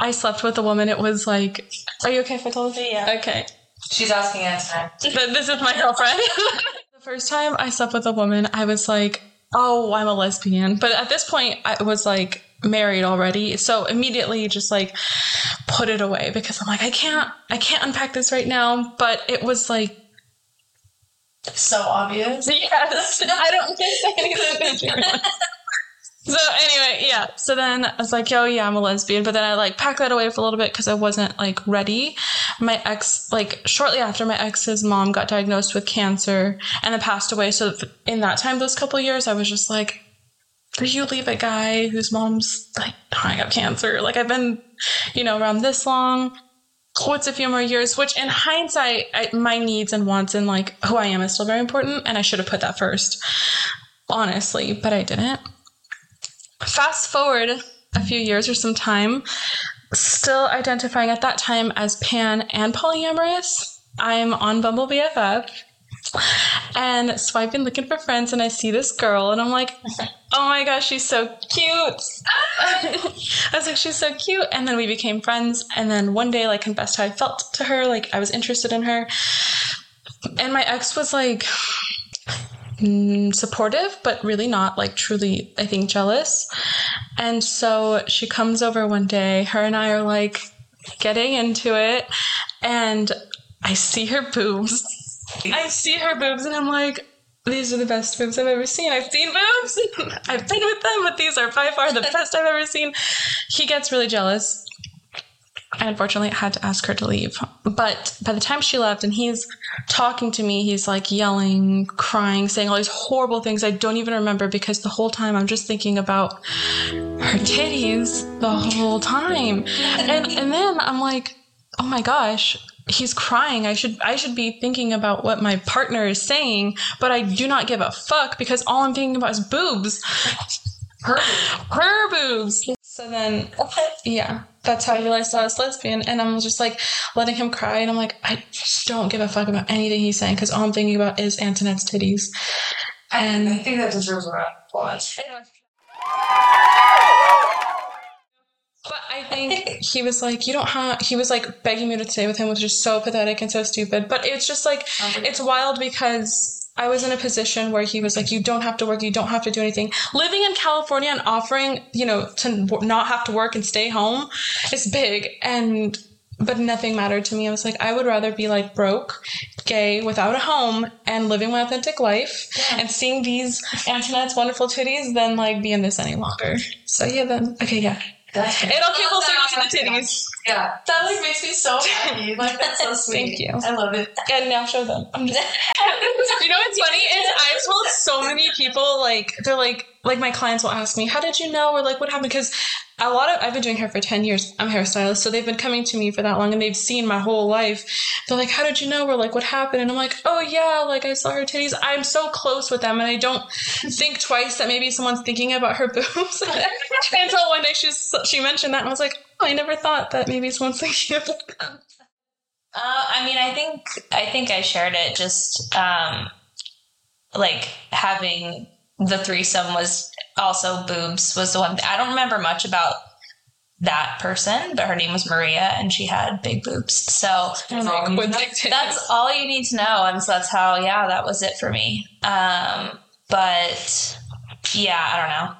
I slept with a woman, it was like, are you okay if I tell this?
Yeah.
Okay.
She's asking Antoinette. [LAUGHS]
But this is my girlfriend. [LAUGHS] the first time I slept with a woman, I was like, oh, I'm a lesbian. But at this point, I was like married already. So immediately just like put it away because I'm like, I can't, I can't unpack this right now. But it was like,
So obvious. [LAUGHS]
yes, [LAUGHS] I don't think say anything. [LAUGHS] So anyway, yeah. So then I was like, "Yo, yeah, I'm a lesbian," but then I like packed that away for a little bit because I wasn't like ready. My ex, like shortly after, my ex's mom got diagnosed with cancer and then passed away. So in that time, those couple years, I was just like, "You leave a guy whose mom's like dying of cancer." Like I've been, you know, around this long. What's a few more years? Which, in hindsight, I, my needs and wants and like who I am is still very important, and I should have put that first, honestly, but I didn't fast forward a few years or some time, still identifying at that time as pan and polyamorous. I'm on Bumble BFF. And so I've been looking for friends and I see this girl and I'm like, oh my gosh, she's so cute. [LAUGHS] I was like, she's so cute. And then we became friends. And then one day, like, confessed how I felt to her. Like, I was interested in her. And my ex was like, mm, supportive, but really not like truly, I think, jealous. And so she comes over one day. Her and I are like getting into it, and I see her boobs. [LAUGHS] [LAUGHS] I see her boobs, and I'm like, these are the best boobs I've ever seen. I've seen boobs. [LAUGHS] I've been with them, but these are by far the best I've ever seen. He gets really jealous. I unfortunately had to ask her to leave. But by the time she left and he's talking to me, he's like yelling, crying, saying all these horrible things I don't even remember because the whole time I'm just thinking about her titties the whole time. And and then I'm like, oh my gosh, he's crying. I should I should be thinking about what my partner is saying, but I do not give a fuck because all I'm thinking about is boobs. Her her boobs. So then yeah, that's how I realized I was lesbian. And I'm just like letting him cry. And I'm like, I just don't give a fuck about anything he's saying because all I'm thinking about is Antoinette's titties.
And I think that deserves a round of applause.
But I think he was like, you don't have, he was like begging me to stay with him, which is so pathetic and so stupid. But it's just like, it's wild because I was in a position where he was like, you don't have to work, you don't have to do anything. Living in California and offering, you know, to not have to work and stay home is big. And, but nothing mattered to me. I was like, I would rather be like broke, gay, without a home, and living my authentic life and seeing these Antoinette's wonderful titties than like be in this any longer. So yeah, then, okay, yeah.
That's
It all came full circle to the titties.
Yeah.
That like makes me so happy. [LAUGHS] Like that's so sweet.
Thank you.
I love it.
And now show them. I'm just. [LAUGHS] you know what's funny is I've told so many people like they're like like my clients will ask me how did you know or like what happened because a lot of I've been doing hair for ten years. I'm a hairstylist, so they've been coming to me for that long and they've seen my whole life. They're like, how did you know? Or like what happened? And I'm like, oh yeah, like I saw her titties. I'm so close with them, and I don't think twice that maybe someone's thinking about her [LAUGHS] boobs. [LAUGHS] Until one day she she mentioned that, and I was like, oh, I never thought that maybe someone's thinking about them. [LAUGHS]
Uh, I mean, I think I think I shared it. Just um, like having the threesome was also boobs was the one. I don't remember much about that person, but her name was Maria, and she had big boobs. So that's all you need to know, and so that's how. Yeah, that was it for me. Um, but yeah, I don't know.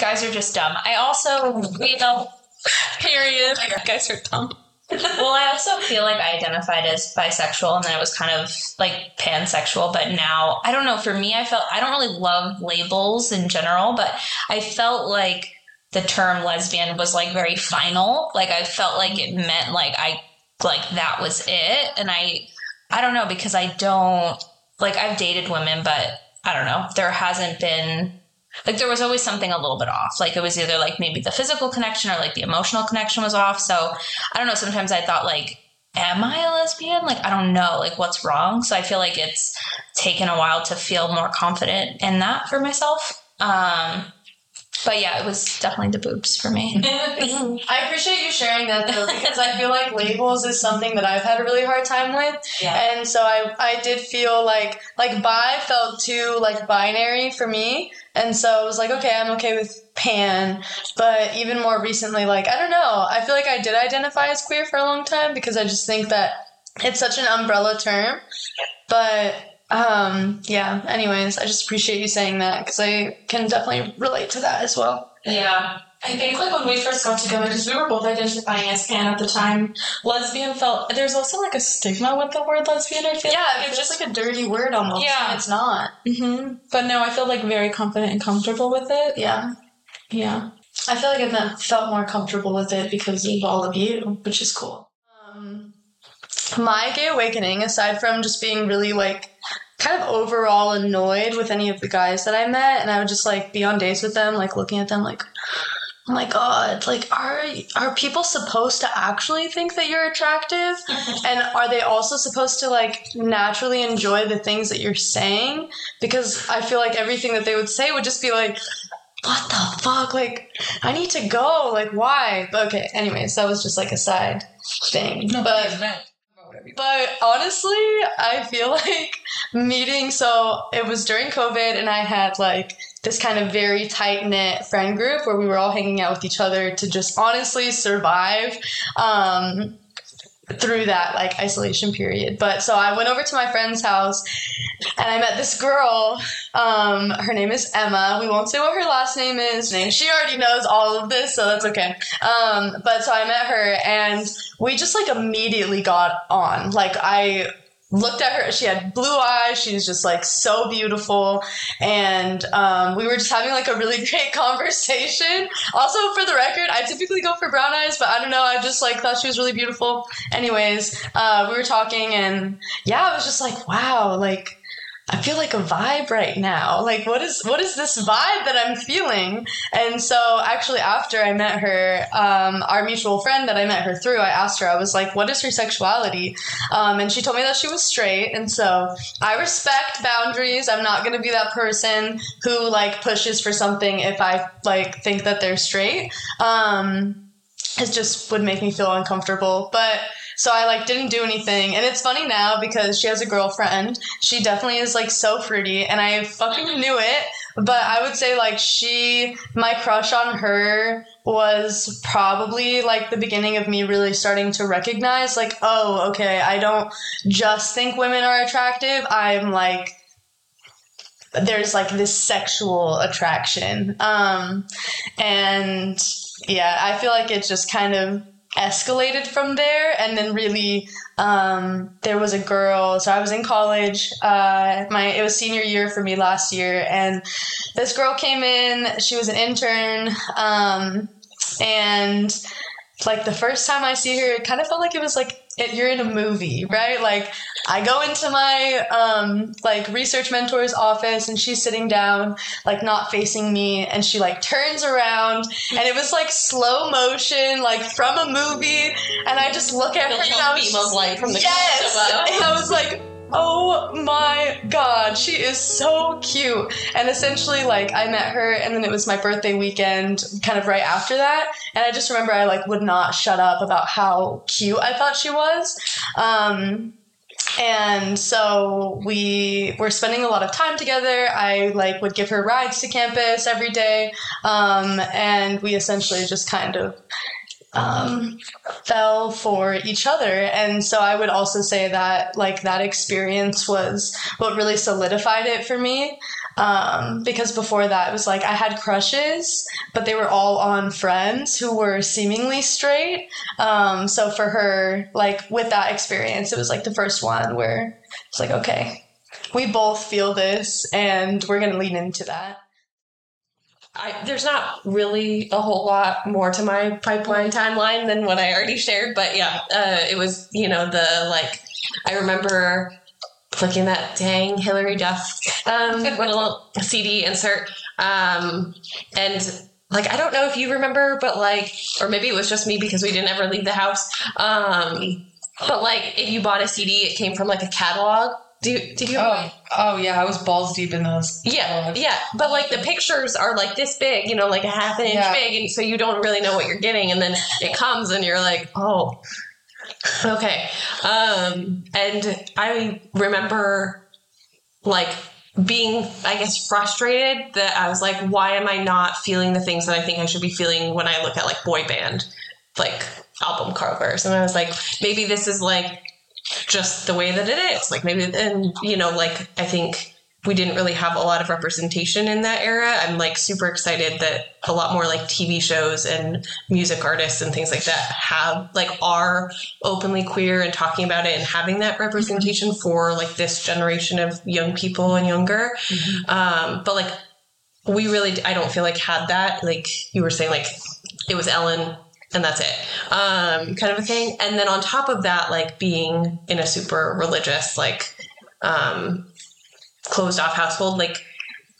Guys are just dumb. I also, know,
Period. Guys are dumb.
well, I also feel like I identified as bisexual and then it was kind of like pansexual, but now I don't know. For me, I felt I don't really love labels in general, but I felt like the term lesbian was like very final. Like I felt like it meant like I like that was it. And I I don't know because I don't like I've dated women, but I don't know. There hasn't been like there was always something a little bit off. Like it was either like maybe the physical connection or like the emotional connection was off. So I don't know. Sometimes I thought like, am I a lesbian? Like I don't know. Like what's wrong? So I feel like it's taken a while to feel more confident in that for myself. Um, But yeah, it was definitely the boobs for me. [LAUGHS] [LAUGHS]
I appreciate you sharing that though because I feel like labels is something that I've had a really hard time with.
Yeah.
And so I I did feel like like bi felt too like binary for me. And so I was like, okay, I'm okay with pan. But even more recently, like, I don't know. I feel like I did identify as queer for a long time because I just think that it's such an umbrella term. But um yeah, anyways, I just appreciate you saying that because I can definitely relate to that as well.
Yeah. I think like when we first got together, because we were both identifying as pan at the time, lesbian felt there's also like a stigma with the word lesbian. I feel
Yeah,
like.
it's just like a dirty word almost.
Yeah.
and It's not.
hmm But no, I feel like very confident and comfortable with it.
Yeah.
Yeah.
I feel like I've felt more comfortable with it because of all of you, which is cool. Um, my gay awakening, aside from just being really like kind of overall annoyed with any of the guys that I met, and I would just like be on dates with them, like looking at them like, oh my god, like are are people supposed to actually think that you're attractive? [LAUGHS] and are they also supposed to like naturally enjoy the things that you're saying? Because I feel like everything that they would say would just be like, what the fuck? Like, I need to go. Like, why? But okay, anyways, that was just like a side thing.
No,
but but honestly, I feel [LAUGHS] like meeting. So it was during COVID, and I had like this kind of very tight knit friend group where we were all hanging out with each other to just honestly survive. Um, through that like isolation period. But so i went over to my friend's house and i met this girl um her name is emma. We won't say what her last name is. She already knows all of this so that's okay. Um but so i met her and we just like immediately got on. Like i looked at her she had blue eyes she was just like so beautiful. And um, we were just having like a really [LAUGHS] great conversation. Also for the record i typically go for brown eyes but i don't know i just like thought she was really beautiful. Anyways uh, we were talking and yeah i was just like wow like I feel like a vibe right now. Like what is what is this vibe that I'm feeling? And so actually after I met her, um, our mutual friend that I met her through, I asked her, I was like, what is her sexuality? Um, and she told me that she was straight. And so I respect boundaries. I'm not gonna be that person who like pushes for something if I like think that they're straight. Um, it just would make me feel uncomfortable. But so I like didn't do anything. And it's funny now because she has a girlfriend. She definitely is like so fruity and I fucking knew it. But I would say like she my crush on her was probably like the beginning of me really starting to recognize like, oh, okay, I don't just think women are attractive. I'm like there's like this sexual attraction. Um and yeah, I feel like it just kind of escalated from there. And then really um, there was a girl. So i was in college uh, my it was senior year for me last year. And this girl came in. She was an intern. Um, and like the first time i see her it kind of felt like it was like it, you're in a movie right? Like i go into my um, like research mentor's office and she's sitting down like not facing me and she like turns around and it was like slow motion like from a movie and i just look at her and I was
of light from the
yes! And i was like oh my god she is so cute. And essentially like i met her and then it was my birthday weekend kind of right after that. And i just remember i like would not shut up about how cute i thought she was. Um and so we were spending a lot of time together. I like would give her rides to campus every day. Um, and we essentially just kind of um, fell for each other. And so i would also say that like that experience was what really solidified it for me. Um, because before that it was like i had crushes but they were all on friends who were seemingly straight. Um, so for her like with that experience it was like the first one where it's like okay we both feel this and we're gonna lean into that
I, there's not really a whole lot more to my pipeline timeline than what I already shared, but yeah, uh, it was you know the like I remember clicking that dang Hilary Duff um, [LAUGHS] little CD insert, um, and like I don't know if you remember, but like or maybe it was just me because we didn't ever leave the house. Um, but like if you bought a CD, it came from like a catalog. Do you, did you?
Oh, oh yeah, I was balls deep in those.
Yeah, yeah, but like the pictures are like this big, you know, like a half an inch
Yeah.
big, and so you don't really know what you're getting, and then it comes, and you're like, oh, okay. Um, and I remember like being, I guess, frustrated that I was like, why am I not feeling the things that I think I should be feeling when I look at like boy band, like album covers, and I was like, maybe this is like just the way that it is. Like maybe, and you know, like I think we didn't really have a lot of representation in that era. I'm like super excited that a lot more like TV shows and music artists and things like that have like are openly queer and talking about it and having that representation for like this generation of young people and younger. Um, but like we really, I don't feel like had that. Like you were saying, like it was Ellen and that's it. Um, kind of a thing. And then on top of that like being in a super religious like um, closed off household like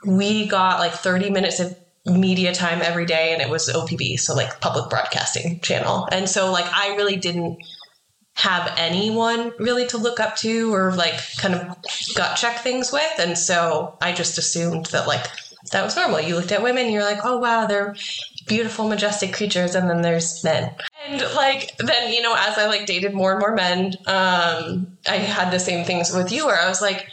we got like 30 minutes of media time every day and it was opb so like public broadcasting channel. And so like i really didn't have anyone really to look up to or like kind of gut check things with. And so i just assumed that like that was normal. You looked at women you're like oh wow they're beautiful majestic creatures and then there's men. And like then you know as i like dated more and more men um i had the same things with you where i was like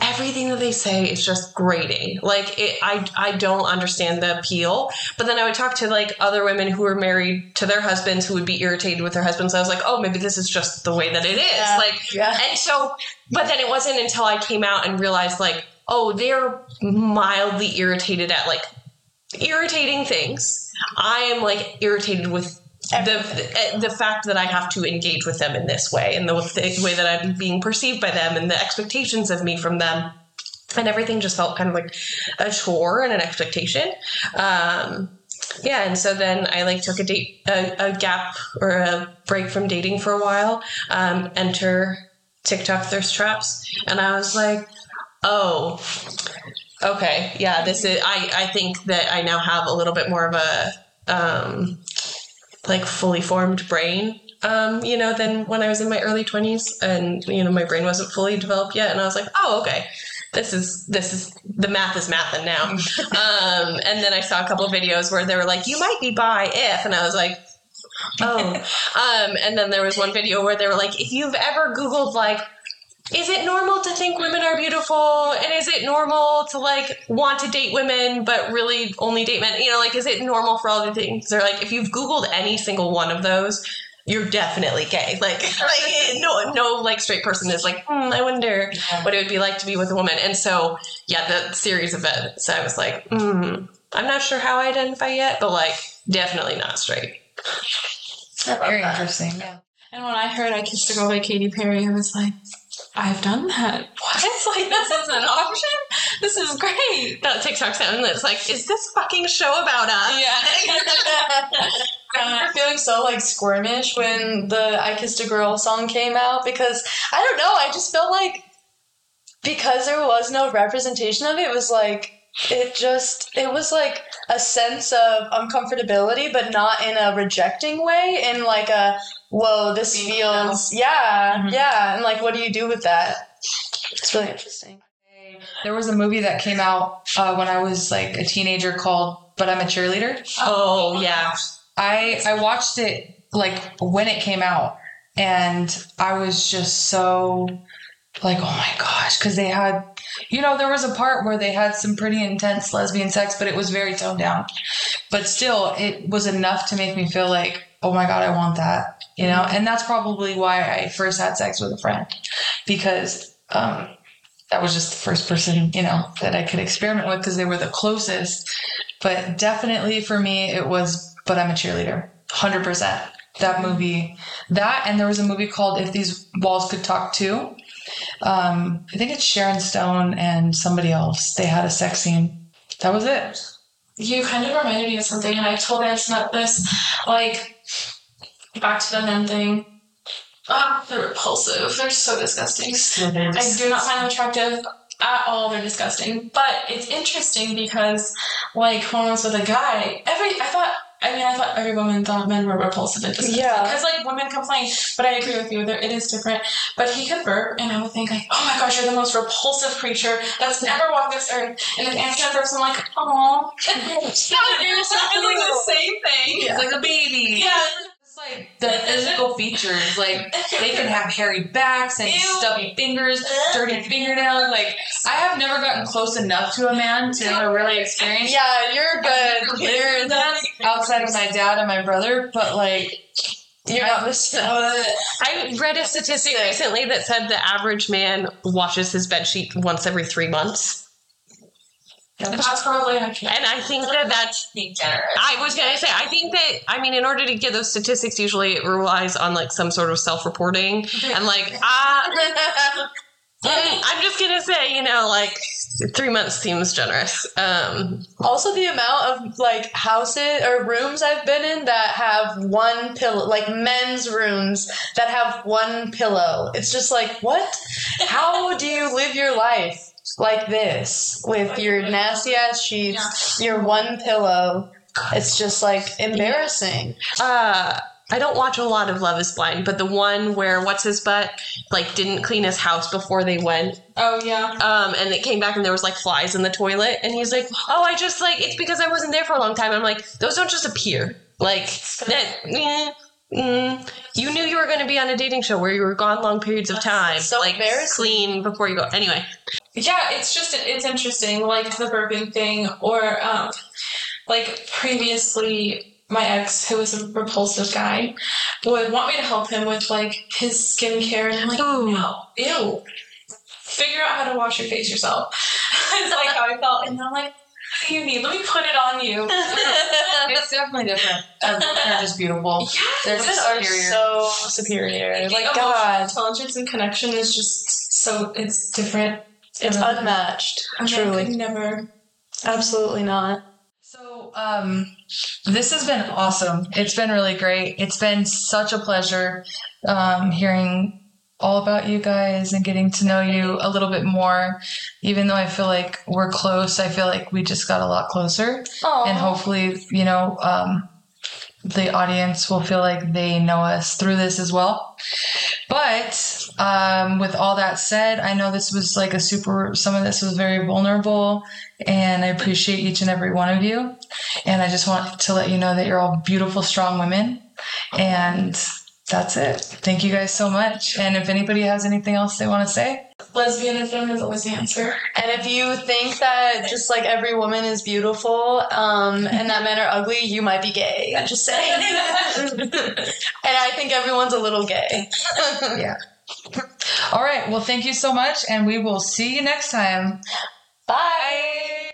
everything that they say is just grating. Like it i i don't understand the appeal. But then i would talk to like other women who were married to their husbands who would be irritated with their husbands. I was like oh maybe this is just the way that it is.
Yeah.
like
Yeah.
and so but then it wasn't until i came out and realized like oh they're mildly irritated at like irritating things i am like irritated with the the fact that I have to engage with them in this way and the, the way that I'm being perceived by them and the expectations of me from them. And everything just felt kind of like a chore and an expectation. Um yeah and so then i like took a date a, a gap or a break from dating for a while um enter tiktok thirst traps and i was like oh okay yeah this is i i think that i now have a little bit more of a um like fully formed brain um you know than when i was in my early 20s and you know my brain wasn't fully developed yet and i was like oh okay this is this is the math is mathing now. [LAUGHS] Um and then i saw a couple videos where they were like you might be bi if and i was like oh. [LAUGHS] Um and then there was one video where they were like if you've ever googled like is it normal to think women are beautiful? And is it normal to like want to date women but really only date men? You know like is it normal for all the things? They're like if you've googled any single one of those you're definitely gay. Like [LAUGHS] like no no like straight person is like hmm, i wonder what it would be like to be with a woman. And so yeah the series of events i was like hmm, i'm not sure how i identify yet but like definitely not straight.
Very interesting. Yeah.
And when I heard I kissed a girl by Katy Perry, I was like, I've done that. [LAUGHS] What? Like this is an option? This is great.
that tiktok sound that's like is this fucking show about us Yeah. [LAUGHS] [LAUGHS]
I remember feeling so like squirmish when the I Kissed a Girl song came out because I don't know, I just felt like because there was no representation of it, it was like it just it was like a sense of uncomfortability, but not in a rejecting way, in like a whoa, this
Being
feels yeah,
Mhm.
yeah, and like what do you do with that? It's really interesting.
There was a movie that came out uh, when I was like a teenager called "But I'm a Cheerleader."
oh yeah
I I watched it like when it came out, and I was just so like, oh my gosh, because they had, you know, there was a part where they had some pretty intense lesbian sex, but it was very toned down. But still, it was enough to make me feel like, oh my god, I want that, you know. And that's probably why I first had sex with a friend, because um, that was just the first person, you know, that I could experiment with because they were the closest. But definitely for me, it was, but I'm a cheerleader. 100%. That movie, that, and there was a movie called If These Walls Could Talk Too. Um, I think it's Sharon Stone and somebody else. They had a sex scene. That was it.
You kind of reminded me of something, and I told Anson about this. Like, back to the men thing. Ah, they're repulsive. They're so disgusting. I do not find them attractive at all. They're disgusting. But it's interesting because, like, when I was with a guy, every I thought I mean, I thought every woman thought men were repulsive and disgusting.
Yeah.
Because, like, women complain, but I agree with you, there, it is different. But he could burp, and I would think, like, oh my gosh, you're the most repulsive creature that's never walked this earth. And then Anthony burps, I'm like, oh. [LAUGHS] [LAUGHS] you're feeling the same thing.
It's like a baby.
Yeah.
It's like the physical features, like they can have hairy backs and
Ew.
stubby fingers, dirty fingernails. Like I have never gotten close enough to a man to really experience
Yeah, you're good. [LAUGHS] You're
that outside of my dad and my brother, but like
you're not missing out.
I read a statistic recently that said the average man washes his bed sheet once every three months.
That's probably actually.
And I think that that's
Being generous.
I was gonna say, I think that I mean, in order to get those statistics, usually it relies on like some sort of self-reporting, and like [LAUGHS] ah, I'm just gonna say, you know, like three months seems generous. Um,
Also, the amount of like houses or rooms I've been in that have one pillow, like men's rooms that have one pillow. It's just like, what? How do you live your life like this with your nasty ass sheets, your one pillow? It's just like embarrassing.
uh, I don't watch a lot of Love Is Blind, but the one where what's his butt like didn't clean his house before they went,
Oh, yeah.
um, and it came back and there was like flies in the toilet, and he's like, "Oh, I just like it's because I wasn't there for a long time." I'm like, those don't just appear. Like that. eh, mm, you knew you were going to be on a dating show where you were gone long periods of time.
so
like clean before you go. Anyway,
Yeah, it's just it's interesting, like the burping thing, or um, like previously, my ex, who was a repulsive guy, would want me to help him with like his skincare, and I'm like, oh no, ew. Figure out how to wash your face yourself. [LAUGHS] it's like how I felt, and I'm like, what do you need? Let me put it on you. [LAUGHS]
it's definitely different. Um, they're just beautiful. [LAUGHS] They're
Women
just superior.
so superior. Like God,
intelligence and connection is just so it's different.
It's unmatched.
I'm
Truly,
I could never.
absolutely not.
So, um, this has been awesome. It's been really great. It's been such a pleasure um, hearing all about you guys and getting to know you a little bit more. Even though I feel like we're close, I feel like we just got a lot closer. And hopefully, you know, um, the audience will feel like they know us through this as well. But um, with all that said, I know this was like a super, some of this was very vulnerable, and I appreciate each and every one of you. And I just want to let you know that you're all beautiful, strong women. And that's it. Thank you guys so much. And if anybody has anything else they want to say,
Lesbianism is always the answer.
And if you think that just like every woman is beautiful, um, and that men are ugly, you might be gay. I'm just saying. [LAUGHS] and I think everyone's a little gay. [LAUGHS]
all right. Well, thank you so much, and we will see you next time.
Bye.